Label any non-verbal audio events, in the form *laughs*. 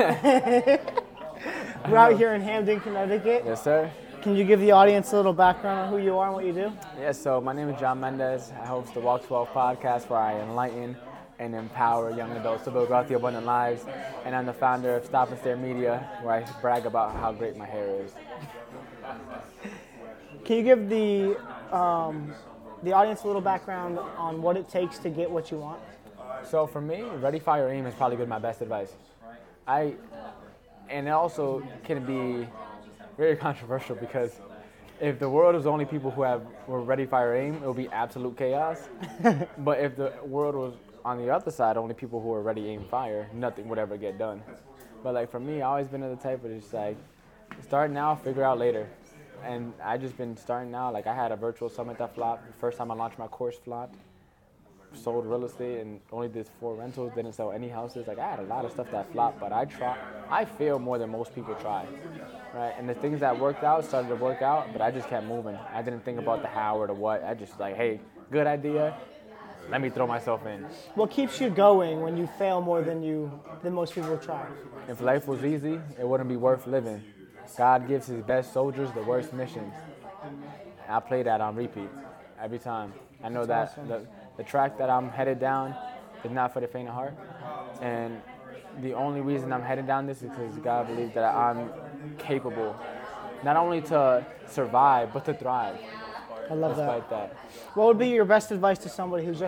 *laughs* We're out here in Hamden, Connecticut. Yes, sir. Can you give the audience a little background on who you are and what you do? Yes, so my name is John Mendez. I host the Walk 12 podcast where I enlighten and empower young adults to build wealthy, abundant lives. And I'm the founder of Stop and Stare Media, where I brag about how great my hair is. *laughs* Can you give the um, the audience a little background on what it takes to get what you want? So for me, ready, fire, aim is probably good my best advice. I, and it also can be very *laughs* controversial because if the world was only people who have were ready, fire, aim, it would be absolute chaos. *laughs* but if the world was on the other side, only people who are ready, aim, fire, nothing would ever get done. But like for me, I always been of the type of just like start now, figure out later. And I just been starting now. Like I had a virtual summit that flopped. The first time I launched my course flopped. Sold real estate and only did four rentals. Didn't sell any houses. Like I had a lot of stuff that flopped, but I try. I failed more than most people try, right? And the things that worked out started to work out, but I just kept moving. I didn't think about the how or the what. I just like, hey, good idea. Let me throw myself in. What keeps you going when you fail more than you than most people try? If life was easy, it wouldn't be worth living. God gives his best soldiers the worst missions. I play that on repeat every time. I know that awesome. the, the track that I'm headed down is not for the faint of heart. And the only reason I'm headed down this is because God believes that I'm capable not only to survive, but to thrive I love that. that. What would be your best advice to somebody who's just